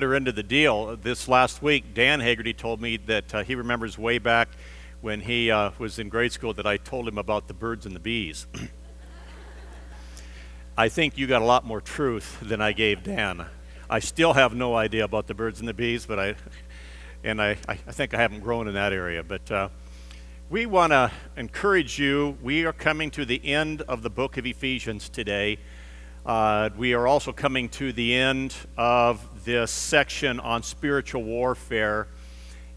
into the deal. This last week, Dan Haggerty told me that uh, he remembers way back when he uh, was in grade school that I told him about the birds and the bees. I think you got a lot more truth than I gave Dan. I still have no idea about the birds and the bees, but I, and I, I think I haven't grown in that area. But uh, we want to encourage you. We are coming to the end of the book of Ephesians today. Uh, we are also coming to the end of this section on spiritual warfare,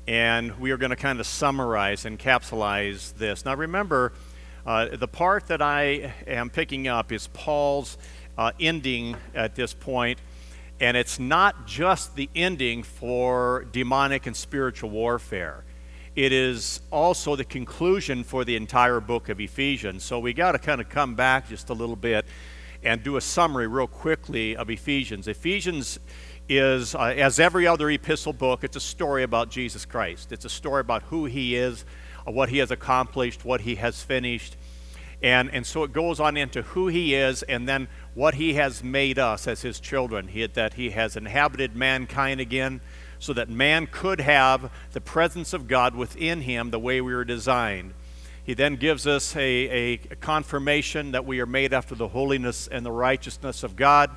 and we are going to kind of summarize and capsulize this. Now, remember, uh, the part that I am picking up is Paul's uh, ending at this point, and it's not just the ending for demonic and spiritual warfare. It is also the conclusion for the entire book of Ephesians. So we got to kind of come back just a little bit and do a summary real quickly of Ephesians. Ephesians is, uh, as every other epistle book, it's a story about Jesus Christ. It's a story about who he is, uh, what he has accomplished, what he has finished. And, and so it goes on into who he is and then what he has made us as his children. He, that he has inhabited mankind again so that man could have the presence of God within him the way we were designed. He then gives us a, a, confirmation that we are made after the holiness and the righteousness of God.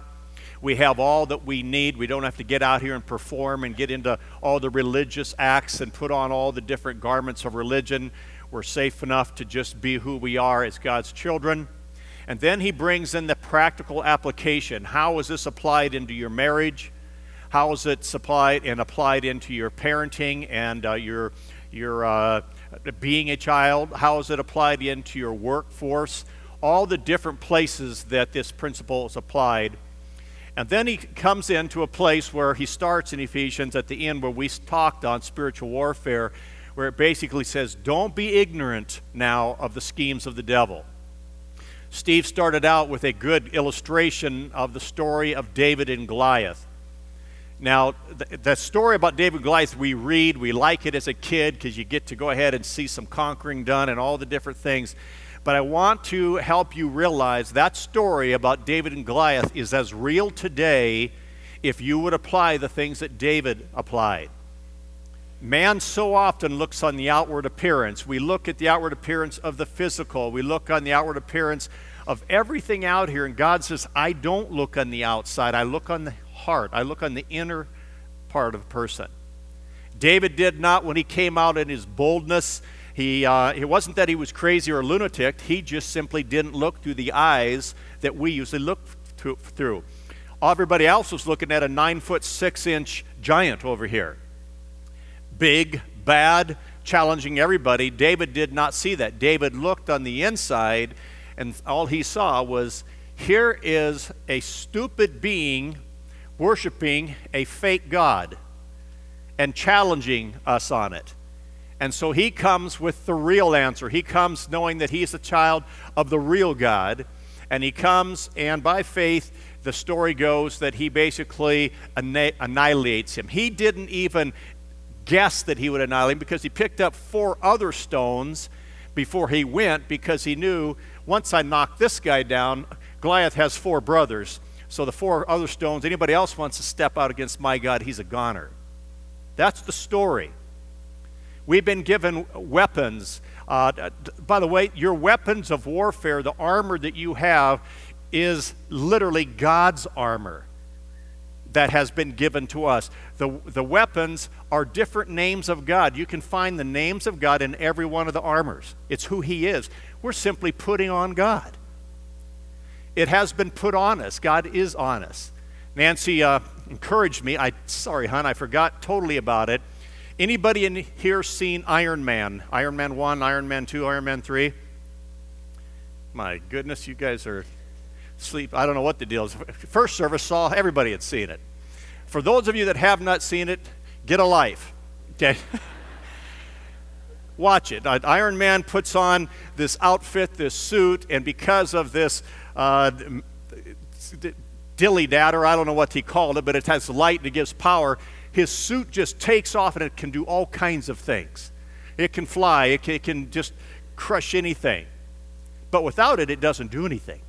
We have all that we need. We don't have to get out here and perform and get into all the religious acts and put on all the different garments of religion. We're safe enough to just be who we are as God's children. And then he brings in the practical application. How is this applied into your marriage? How is it supplied and applied into your parenting and uh, your, your uh, being a child? How is it applied into your workforce? All the different places that this principle is applied. And then he comes into a place where he starts in Ephesians at the end where we talked on spiritual warfare, where it basically says, Don't be ignorant now of the schemes of the devil. Steve started out with a good illustration of the story of David and Goliath. Now, the, the, story about David and Goliath, we read, we like it as a kid because you get to go ahead and see some conquering done and all the different things. But I want to help you realize that story about David and Goliath is as real today if you would apply the things that David applied. Man so often looks on the outward appearance. We look at the outward appearance of the physical, we look on the outward appearance of everything out here, and God says, I don't look on the outside, I look on the heart. I look on the inner part of a person. David did not, when he came out in his boldness, he, uh, it wasn't that he was crazy or lunatic. He just simply didn't look through the eyes that we usually look through. Everybody else was looking at a nine foot six inch giant over here. Big, bad, challenging everybody. David did not see that. David looked on the inside, and all he saw was here is a stupid being worshiping a fake God and challenging us on it. And so he comes with the real answer. He comes knowing that he's a child of the real God. And he comes, and by faith, the story goes that he basically annihilates him. He didn't even guess that he would annihilate him because he picked up four other stones before he went because he knew once I knock this guy down, Goliath has four brothers. So the four other stones, anybody else wants to step out against my God, he's a goner. That's the story. We've been given weapons. Uh, by the way, your weapons of warfare, the armor that you have, is literally God's armor that has been given to us. The, the weapons are different names of God. You can find the names of God in every one of the armors. It's who He is. We're simply putting on God. It has been put on us. God is on us. Nancy uh, encouraged me. I sorry, hon, I forgot totally about it. Anybody in here seen Iron Man? Iron Man 1, Iron Man 2, Iron Man 3? My goodness, you guys are sleep. I don't know what the deal is. First service saw everybody had seen it. For those of you that have not seen it, get a life. Okay? Watch it. Iron Man puts on this outfit, this suit, and because of this uh, dilly datter, I don't know what he called it, but it has light and it gives power. His suit just takes off and it can do all kinds of things. It can fly, it can, it can just crush anything. But without it, it doesn't do anything.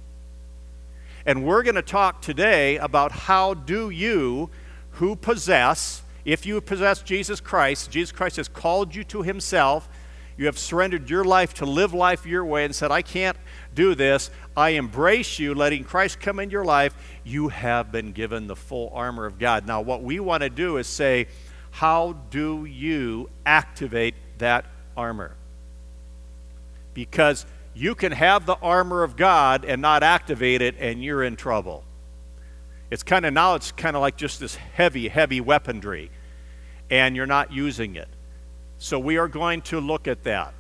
And we're going to talk today about how do you, who possess, if you possess Jesus Christ, Jesus Christ has called you to himself, you have surrendered your life to live life your way and said, I can't do this. I embrace you, letting Christ come in your life. You have been given the full armor of God. Now, what we want to do is say, how do you activate that armor? Because you can have the armor of God and not activate it, and you're in trouble. It's kind of now, it's kind of like just this heavy, heavy weaponry, and you're not using it. So we are going to look at that.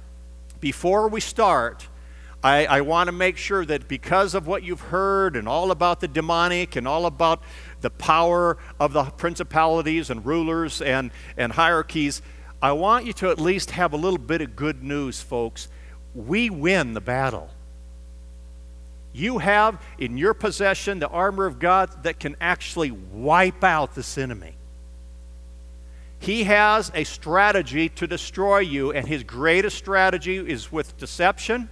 Before we start, I, I want to make sure that because of what you've heard and all about the demonic and all about the power of the principalities and rulers and, and hierarchies, I want you to at least have a little bit of good news, folks. We win the battle. You have in your possession the armor of God that can actually wipe out this enemy. He has a strategy to destroy you, and his greatest strategy is with deception.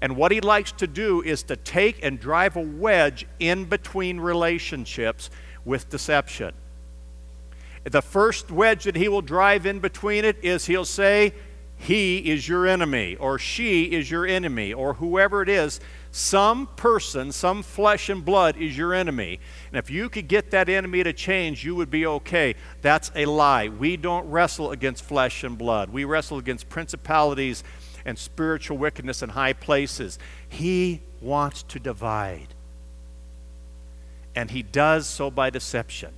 And what he likes to do is to take and drive a wedge in between relationships with deception. The first wedge that he will drive in between it is he'll say, He is your enemy, or she is your enemy, or whoever it is some person, some flesh and blood is your enemy. And if you could get that enemy to change, you would be okay. That's a lie. We don't wrestle against flesh and blood, we wrestle against principalities and spiritual wickedness in high places. He wants to divide. And he does so by deception.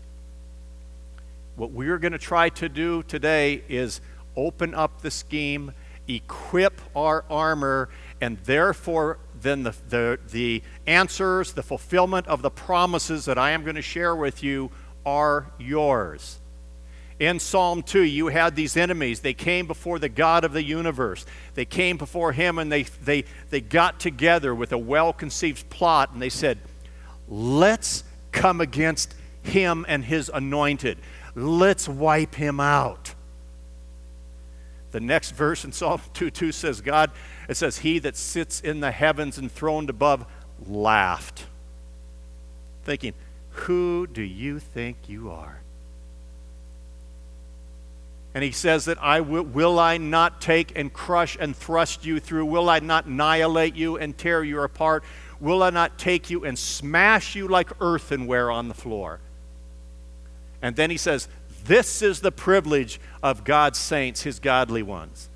What we're going to try to do today is open up the scheme, equip our armor, and therefore then the, the, the answers, the fulfillment of the promises that I am going to share with you are yours. In Psalm 2, you had these enemies. They came before the God of the universe. They came before him and they, they, they got together with a well conceived plot and they said, Let's come against him and his anointed. Let's wipe him out. The next verse in Psalm 2 2 says, God, it says, He that sits in the heavens and throned above laughed, thinking, Who do you think you are? And he says that I will, will I not take and crush and thrust you through? Will I not annihilate you and tear you apart? Will I not take you and smash you like earthenware on the floor? And then he says, This is the privilege of God's saints, his godly ones.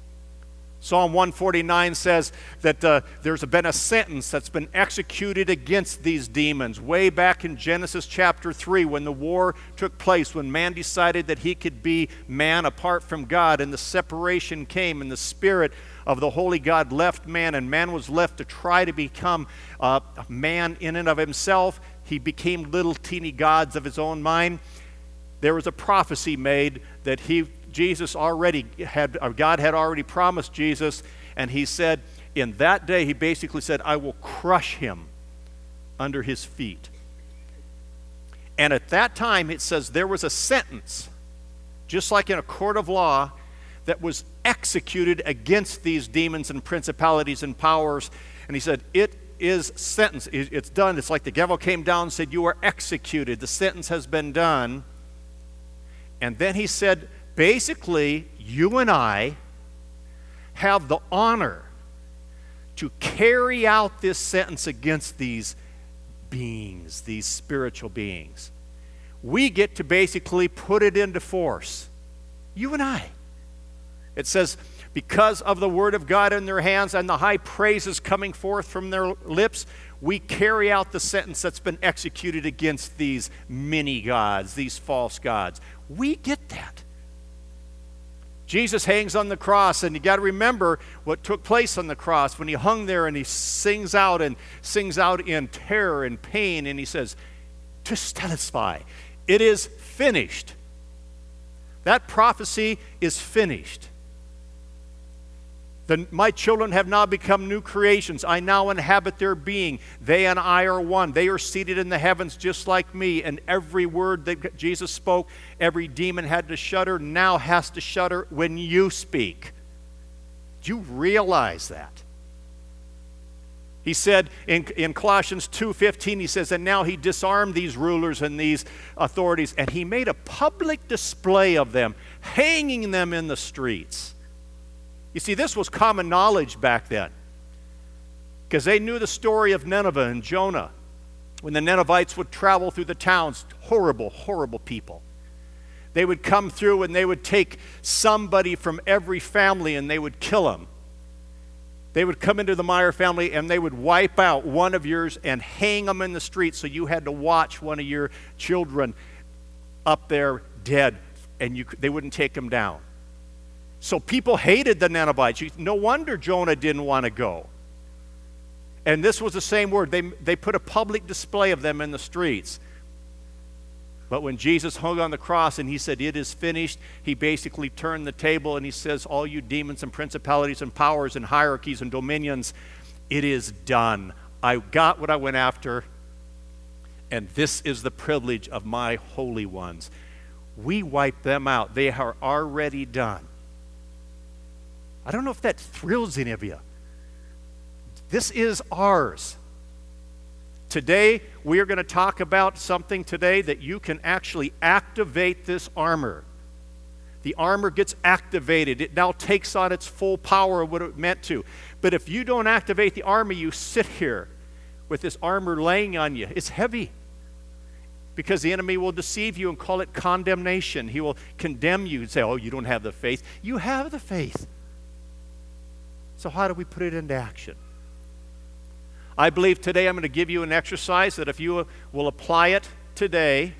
Psalm 149 says that uh, there's been a sentence that's been executed against these demons way back in Genesis chapter 3 when the war took place, when man decided that he could be man apart from God, and the separation came, and the spirit of the holy God left man, and man was left to try to become uh, man in and of himself. He became little teeny gods of his own mind. There was a prophecy made that he Jesus already had, uh, God had already promised Jesus, and he said, in that day, he basically said, I will crush him under his feet. And at that time, it says there was a sentence, just like in a court of law, that was executed against these demons and principalities and powers. And he said, It is sentence. It's done. It's like the devil came down and said, You are executed. The sentence has been done. And then he said, Basically, you and I have the honor to carry out this sentence against these beings, these spiritual beings. We get to basically put it into force. You and I. It says, because of the word of God in their hands and the high praises coming forth from their lips, we carry out the sentence that's been executed against these many gods, these false gods. We get that. Jesus hangs on the cross, and you got to remember what took place on the cross when he hung there and he sings out and sings out in terror and pain, and he says, To satisfy, it is finished. That prophecy is finished. The, my children have now become new creations. I now inhabit their being. They and I are one. They are seated in the heavens just like me. And every word that Jesus spoke, every demon had to shudder, now has to shudder when you speak. Do you realize that? He said in, in Colossians 2:15, he says, and now he disarmed these rulers and these authorities, and he made a public display of them, hanging them in the streets. You see, this was common knowledge back then. Because they knew the story of Nineveh and Jonah. When the Ninevites would travel through the towns, horrible, horrible people. They would come through and they would take somebody from every family and they would kill them they would come into the Meyer family and they would wipe out one of yours and hang them in the street so you had to watch one of your children up there dead and you, they wouldn't take them down. So people hated the Ninevites. No wonder Jonah didn't want to go. And this was the same word. They, they put a public display of them in the streets. But when Jesus hung on the cross and he said, It is finished, he basically turned the table and he says, All you demons and principalities and powers and hierarchies and dominions, it is done. I got what I went after, and this is the privilege of my holy ones. We wipe them out, they are already done. I don't know if that thrills any of you. This is ours. Today, we are going to talk about something today that you can actually activate this armor. The armor gets activated. It now takes on its full power of what it meant to. But if you don't activate the armor, you sit here with this armor laying on you. It's heavy because the enemy will deceive you and call it condemnation. He will condemn you and say, Oh, you don't have the faith. You have the faith. So, how do we put it into action? I believe today I'm going to give you an exercise that if you will apply it today,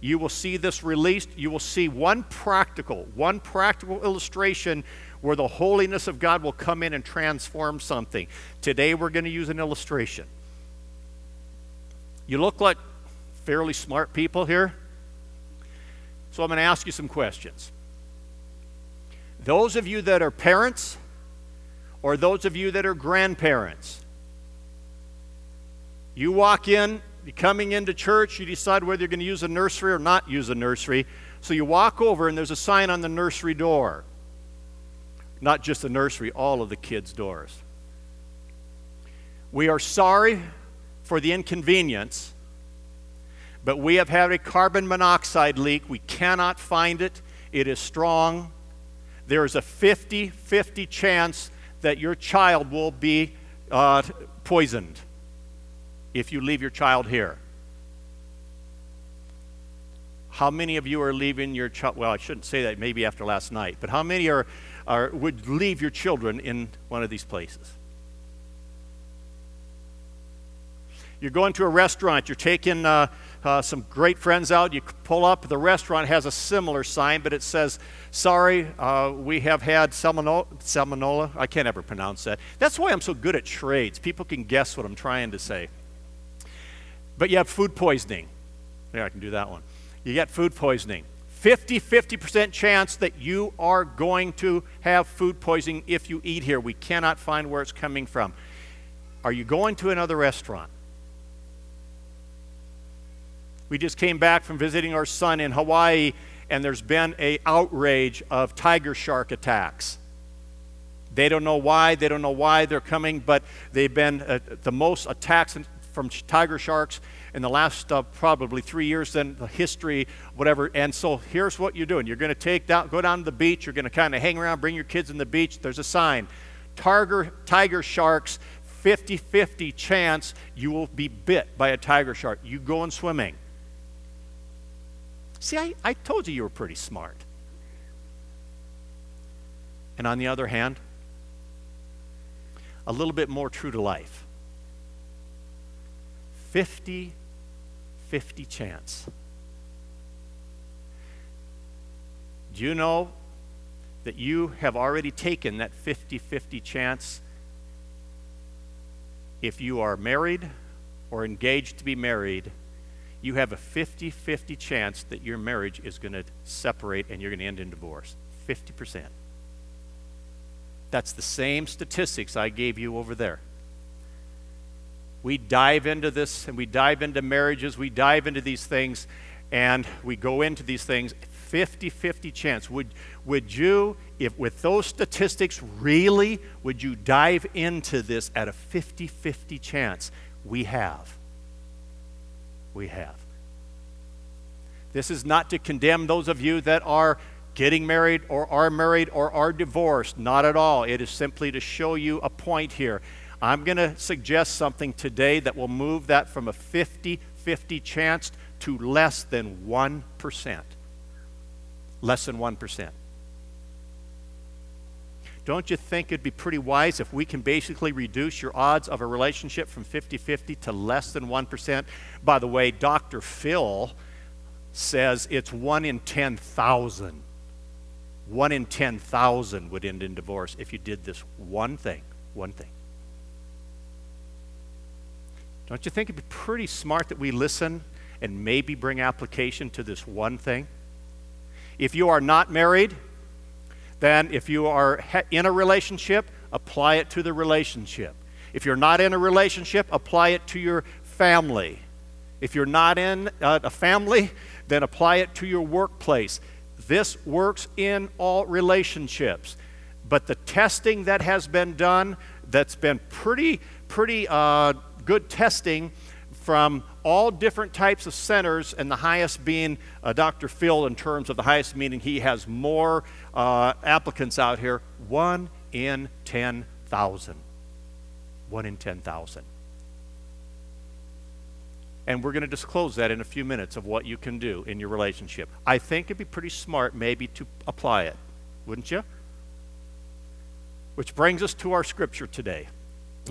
you will see this released. You will see one practical, one practical illustration where the holiness of God will come in and transform something. Today we're going to use an illustration. You look like fairly smart people here. So I'm going to ask you some questions. Those of you that are parents, or those of you that are grandparents, you walk in, you're coming into church, you decide whether you're going to use a nursery or not use a nursery. So you walk over, and there's a sign on the nursery door. Not just the nursery, all of the kids' doors. We are sorry for the inconvenience, but we have had a carbon monoxide leak. We cannot find it, it is strong. There is a 50 50 chance that your child will be uh, poisoned if you leave your child here? How many of you are leaving your child? Well, I shouldn't say that maybe after last night, but how many are, are would leave your children in one of these places? You're going to a restaurant, you're taking uh, uh, some great friends out, you pull up, the restaurant has a similar sign, but it says, Sorry, uh, we have had salmonella. I can't ever pronounce that. That's why I'm so good at trades. People can guess what I'm trying to say. But you have food poisoning. Yeah, I can do that one. You get food poisoning. 50 50% chance that you are going to have food poisoning if you eat here. We cannot find where it's coming from. Are you going to another restaurant? We just came back from visiting our son in Hawaii and there's been a outrage of tiger shark attacks. They don't know why, they don't know why they're coming, but they've been uh, the most attacks from tiger sharks in the last uh, probably three years than the history, whatever. And so here's what you're doing. You're going to take down, go down to the beach. You're going to kind of hang around, bring your kids in the beach. There's a sign. Tiger, tiger sharks, 50-50 chance you will be bit by a tiger shark. You go in swimming. See, I, I told you you were pretty smart. And on the other hand, a little bit more true to life. 50 50 chance. Do you know that you have already taken that 50 50 chance if you are married or engaged to be married? You have a 50 50 chance that your marriage is going to separate and you're going to end in divorce. 50%. That's the same statistics I gave you over there we dive into this and we dive into marriages, we dive into these things, and we go into these things. 50 50 chance. Would, would you, if with those statistics, really, would you dive into this at a 50 50 chance? We have. We have. This is not to condemn those of you that are getting married or are married or are divorced. Not at all. It is simply to show you a point here. I'm going to suggest something today that will move that from a 50 50 chance to less than 1%. Less than 1%. Don't you think it'd be pretty wise if we can basically reduce your odds of a relationship from 50 50 to less than 1%? By the way, Dr. Phil says it's 1 in 10,000. 1 in 10,000 would end in divorce if you did this one thing. One thing. Don't you think it'd be pretty smart that we listen and maybe bring application to this one thing? If you are not married, then if you are in a relationship, apply it to the relationship. If you're not in a relationship, apply it to your family. If you're not in uh, a family, then apply it to your workplace. This works in all relationships. But the testing that has been done, that's been pretty, pretty uh, good testing from all different types of centers, and the highest being uh, Dr. Phil in terms of the highest, meaning he has more uh, applicants out here. One in 10,000. One in 10,000. And we're going to disclose that in a few minutes of what you can do in your relationship. I think it'd be pretty smart, maybe, to apply it, wouldn't you? Which brings us to our scripture today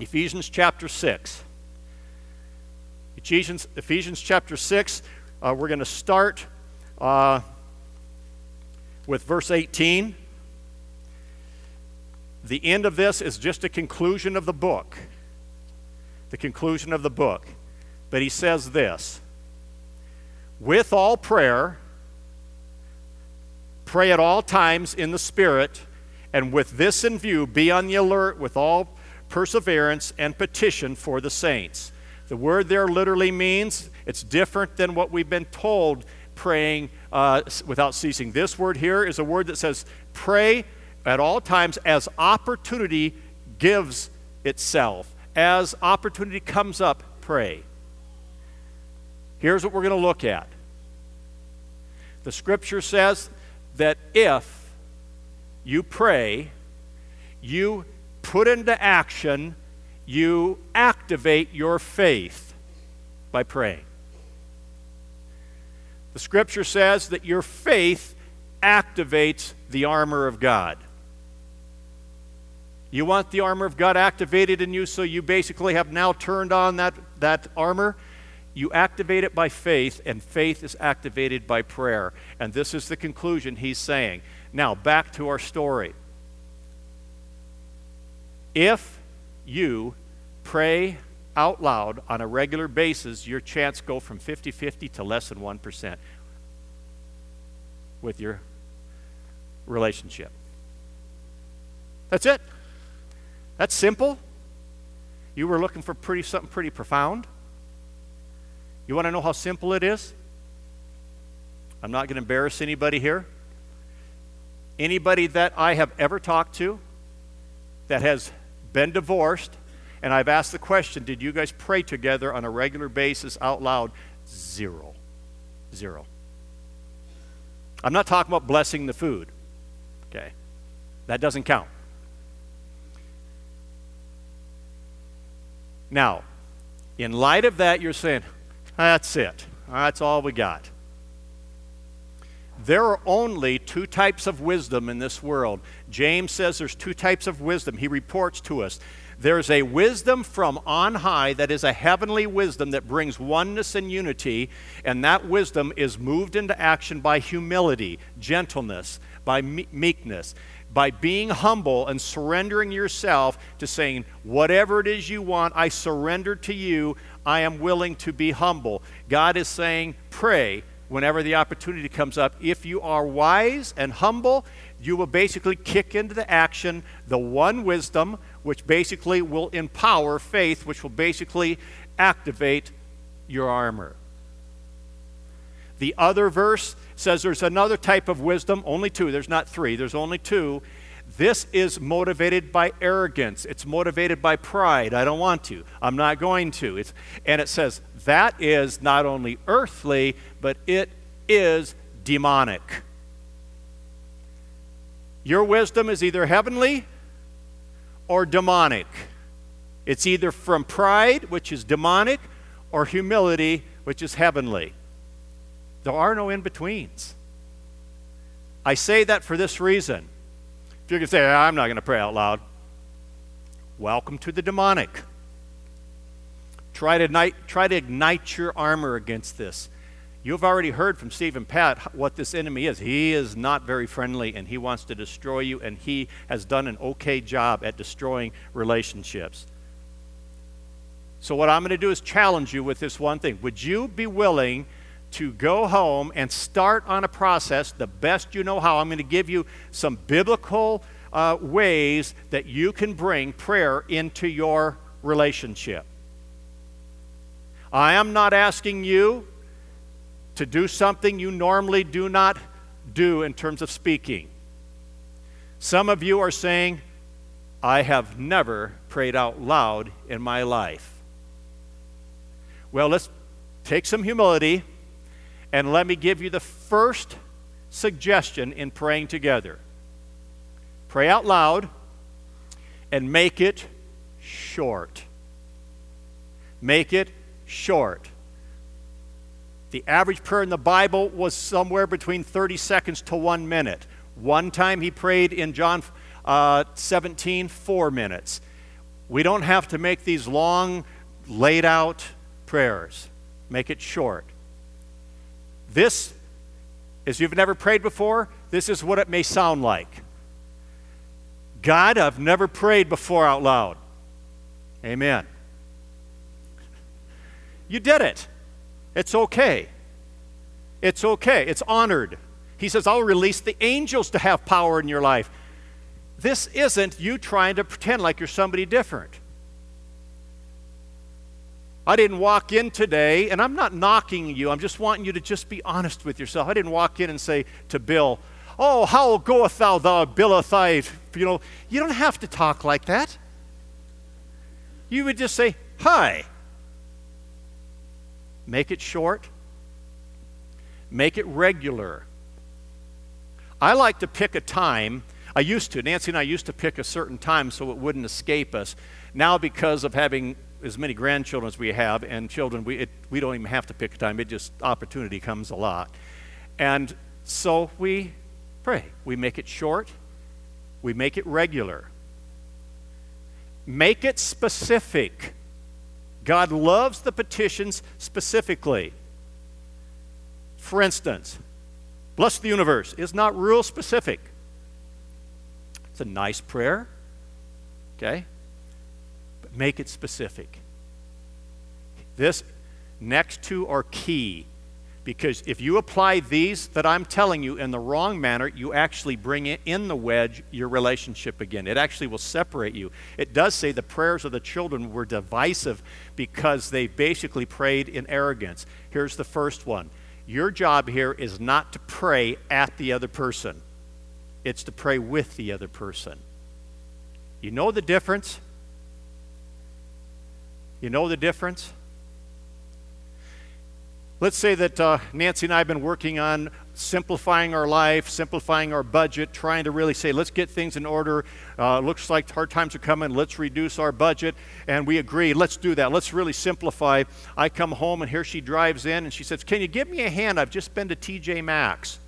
Ephesians chapter 6. Ephesians, Ephesians chapter 6, uh, we're going to start uh, with verse 18. The end of this is just a conclusion of the book. The conclusion of the book. But he says this with all prayer, pray at all times in the Spirit, and with this in view, be on the alert with all perseverance and petition for the saints the word there literally means it's different than what we've been told praying uh, without ceasing. This word here is a word that says pray at all times as opportunity gives itself. As opportunity comes up, pray. Here's what we're going to look at. The scripture says that if you pray, you put into action you activate your faith by praying. The scripture says that your faith activates the armor of God. You want the armor of God activated in you, so you basically have now turned on that, that armor. You activate it by faith, and faith is activated by prayer. And this is the conclusion he's saying. Now, back to our story. If you pray out loud on a regular basis, your chance go from 50-50 to less than 1% with your relationship. That's it. That's simple. You were looking for pretty something pretty profound. You want to know how simple it is? I'm not going to embarrass anybody here. Anybody that I have ever talked to that has been divorced, and I've asked the question did you guys pray together on a regular basis out loud? Zero. Zero. I'm not talking about blessing the food. Okay? That doesn't count. Now, in light of that, you're saying, that's it. That's all we got. There are only two types of wisdom in this world. James says there's two types of wisdom. He reports to us. There's a wisdom from on high that is a heavenly wisdom that brings oneness and unity, and that wisdom is moved into action by humility, gentleness, by meekness, by being humble and surrendering yourself to saying, Whatever it is you want, I surrender to you. I am willing to be humble. God is saying, Pray whenever the opportunity comes up. If you are wise and humble, you will basically kick into the action the one wisdom, which basically will empower faith, which will basically activate your armor. The other verse says there's another type of wisdom, only two, there's not three, there's only two. This is motivated by arrogance. It's motivated by pride. I don't want to. I'm not going to. It's, and it says that is not only earthly, but it is demonic. Your wisdom is either heavenly or demonic. It's either from pride, which is demonic, or humility, which is heavenly. There are no in betweens. I say that for this reason. Going to say, I'm not going to pray out loud, welcome to the demonic. Try to, ignite, try to ignite your armor against this. You've already heard from Steve and Pat what this enemy is. He is not very friendly and he wants to destroy you, and he has done an okay job at destroying relationships. So, what I'm going to do is challenge you with this one thing. Would you be willing to go home and start on a process the best you know how? I'm going to give you some biblical uh, ways that you can bring prayer into your relationship. I am not asking you to do something you normally do not do in terms of speaking. Some of you are saying, I have never prayed out loud in my life. Well, let's take some humility and let me give you the first suggestion in praying together. Pray out loud and make it short. Make it short. The average prayer in the Bible was somewhere between 30 seconds to one minute. One time he prayed in John uh, 17, four minutes. We don't have to make these long, laid out prayers. Make it short. This, as you've never prayed before, this is what it may sound like God, I've never prayed before out loud. Amen. You did it. It's okay. It's okay. It's honored. He says, I'll release the angels to have power in your life. This isn't you trying to pretend like you're somebody different. I didn't walk in today, and I'm not knocking you, I'm just wanting you to just be honest with yourself. I didn't walk in and say to Bill, Oh, how goeth thou, thou Billathite? You know, you don't have to talk like that. You would just say, Hi. Make it short, make it regular. I like to pick a time. I used to. Nancy and I used to pick a certain time so it wouldn't escape us. Now, because of having as many grandchildren as we have and children, we, it, we don't even have to pick a time. It just, opportunity comes a lot. And so we pray. We make it short, we make it regular. Make it specific. God loves the petitions specifically. For instance, bless the universe is not real specific. It's a nice prayer, okay? Make it specific. This next two are key because if you apply these that I'm telling you in the wrong manner, you actually bring in the wedge your relationship again. It actually will separate you. It does say the prayers of the children were divisive because they basically prayed in arrogance. Here's the first one Your job here is not to pray at the other person, it's to pray with the other person. You know the difference? You know the difference? Let's say that uh, Nancy and I have been working on simplifying our life, simplifying our budget, trying to really say, let's get things in order. Uh, looks like hard times are coming. Let's reduce our budget. And we agree, let's do that. Let's really simplify. I come home, and here she drives in, and she says, Can you give me a hand? I've just been to TJ Maxx.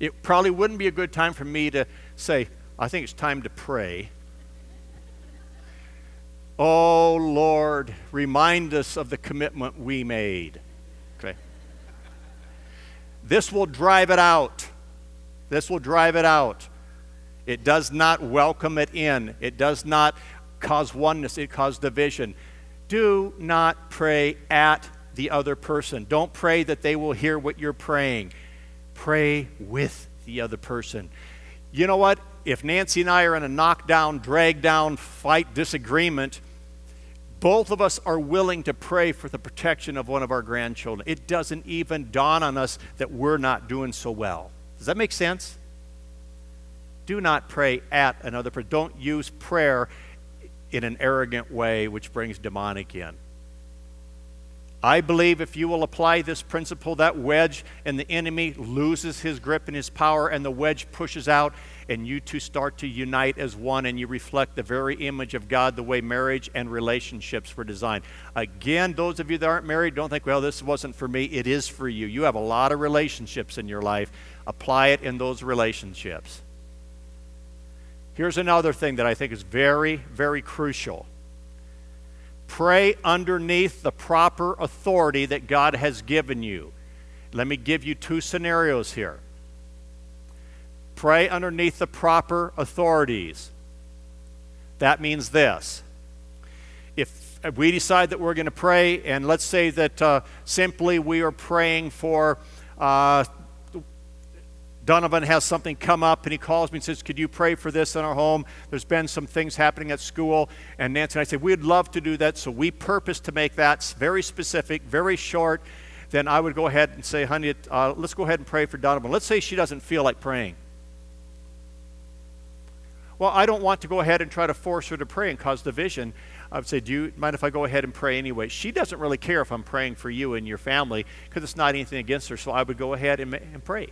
It probably wouldn't be a good time for me to say, I think it's time to pray. Oh Lord, remind us of the commitment we made. Okay. This will drive it out. This will drive it out. It does not welcome it in. It does not cause oneness, it causes division. Do not pray at the other person. Don't pray that they will hear what you're praying. Pray with the other person. You know what? If Nancy and I are in a knockdown, drag down, fight, disagreement, both of us are willing to pray for the protection of one of our grandchildren. It doesn't even dawn on us that we're not doing so well. Does that make sense? Do not pray at another person. Don't use prayer in an arrogant way which brings demonic in. I believe if you will apply this principle, that wedge and the enemy loses his grip and his power, and the wedge pushes out, and you two start to unite as one, and you reflect the very image of God the way marriage and relationships were designed. Again, those of you that aren't married, don't think, well, this wasn't for me. It is for you. You have a lot of relationships in your life. Apply it in those relationships. Here's another thing that I think is very, very crucial Pray underneath the proper authority that God has given you. Let me give you two scenarios here. Pray underneath the proper authorities. That means this. If we decide that we're going to pray, and let's say that uh, simply we are praying for uh, Donovan has something come up and he calls me and says, Could you pray for this in our home? There's been some things happening at school. And Nancy and I said, We'd love to do that. So we purpose to make that very specific, very short. Then I would go ahead and say, Honey, uh, let's go ahead and pray for Donovan. Let's say she doesn't feel like praying. Well, I don't want to go ahead and try to force her to pray and cause division. I would say, Do you mind if I go ahead and pray anyway? She doesn't really care if I'm praying for you and your family because it's not anything against her. So I would go ahead and, and pray.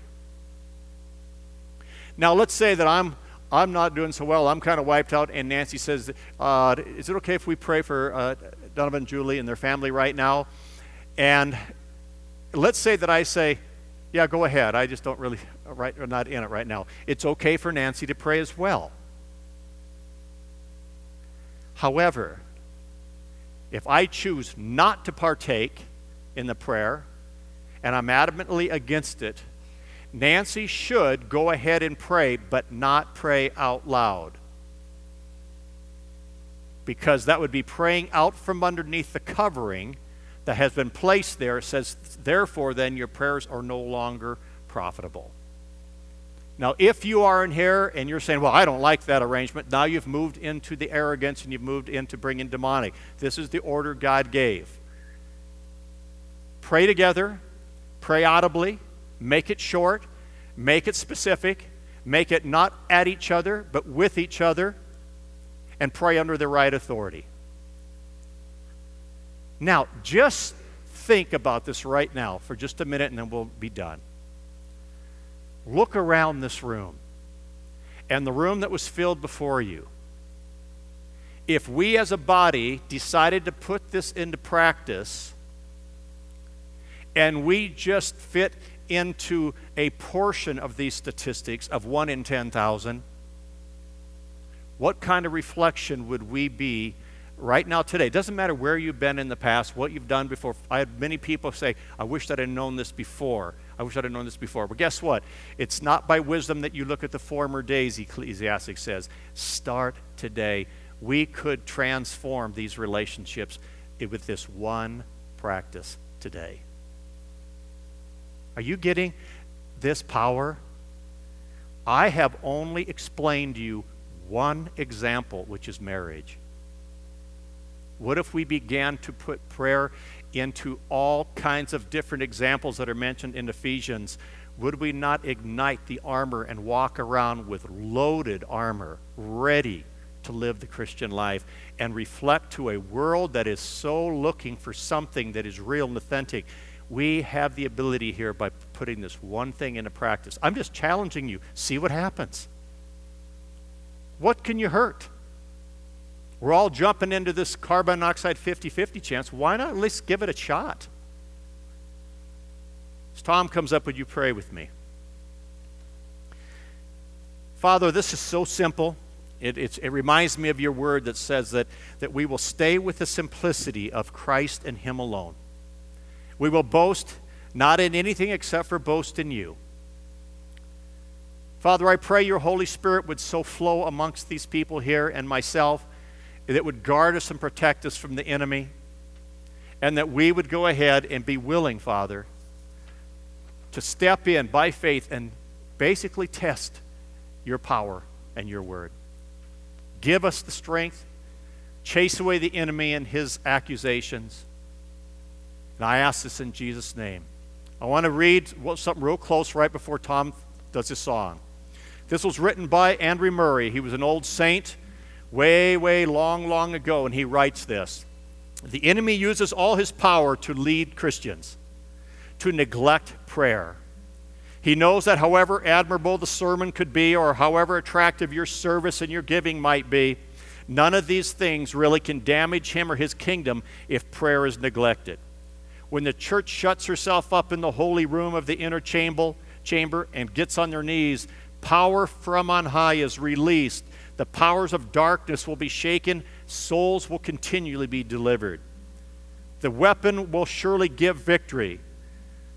Now, let's say that I'm, I'm not doing so well. I'm kind of wiped out, and Nancy says, uh, Is it okay if we pray for uh, Donovan Julie and their family right now? And let's say that I say, Yeah, go ahead. I just don't really, right, I'm not in it right now. It's okay for Nancy to pray as well. However, if I choose not to partake in the prayer and I'm adamantly against it, Nancy should go ahead and pray, but not pray out loud. Because that would be praying out from underneath the covering that has been placed there. It says, therefore, then your prayers are no longer profitable. Now, if you are in here and you're saying, well, I don't like that arrangement, now you've moved into the arrogance and you've moved into bringing demonic. This is the order God gave. Pray together, pray audibly, Make it short, make it specific, make it not at each other, but with each other, and pray under the right authority. Now, just think about this right now for just a minute and then we'll be done. Look around this room and the room that was filled before you. If we as a body decided to put this into practice and we just fit into a portion of these statistics of 1 in 10,000, what kind of reflection would we be right now today? It doesn't matter where you've been in the past, what you've done before. I had many people say, I wish that I'd known this before. I wish I'd known this before. But guess what? It's not by wisdom that you look at the former days, Ecclesiastes says. Start today. We could transform these relationships with this one practice today. Are you getting this power? I have only explained to you one example, which is marriage. What if we began to put prayer into all kinds of different examples that are mentioned in Ephesians? Would we not ignite the armor and walk around with loaded armor, ready to live the Christian life and reflect to a world that is so looking for something that is real and authentic? we have the ability here by putting this one thing into practice. I'm just challenging you. See what happens. What can you hurt? We're all jumping into this carbon monoxide 50 50 chance. Why not at least give it a shot? As Tom comes up, would you pray with me? Father, this is so simple. It, it, reminds me of your word that says that, that we will stay with the simplicity of Christ and Him alone. We will boast not in anything except for boast in you. Father, I pray your Holy Spirit would so flow amongst these people here and myself that would guard us and protect us from the enemy, and that we would go ahead and be willing, Father, to step in by faith and basically test your power and your word. Give us the strength chase away the enemy and his accusations. And I ask this in Jesus' name. I want to read something real close right before Tom does his song. This was written by Andrew Murray. He was an old saint way, way long, long ago, and he writes this The enemy uses all his power to lead Christians to neglect prayer. He knows that however admirable the sermon could be, or however attractive your service and your giving might be, none of these things really can damage him or his kingdom if prayer is neglected. When the church shuts herself up in the holy room of the inner chamber, chamber and gets on their knees, power from on high is released. The powers of darkness will be shaken, souls will continually be delivered. The weapon will surely give victory.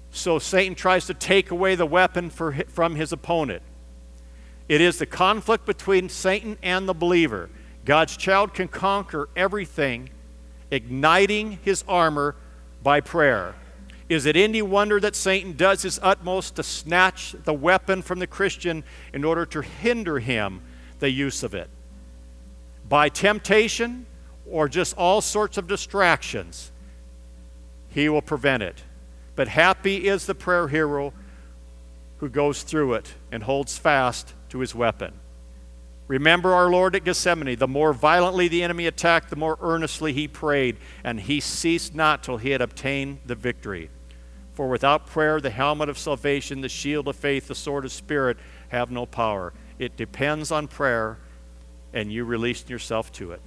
So Satan tries to take away the weapon for, from his opponent. It is the conflict between Satan and the believer. God's child can conquer everything, igniting his armor by prayer. Is it any wonder that Satan does his utmost to snatch the weapon from the Christian in order to hinder him the use of it? By temptation or just all sorts of distractions, he will prevent it. But happy is the prayer hero who goes through it and holds fast to his weapon. Remember our Lord at Gethsemane. The more violently the enemy attacked, the more earnestly he prayed, and he ceased not till he had obtained the victory. For without prayer, the helmet of salvation, the shield of faith, the sword of spirit have no power. It depends on prayer, and you release yourself to it.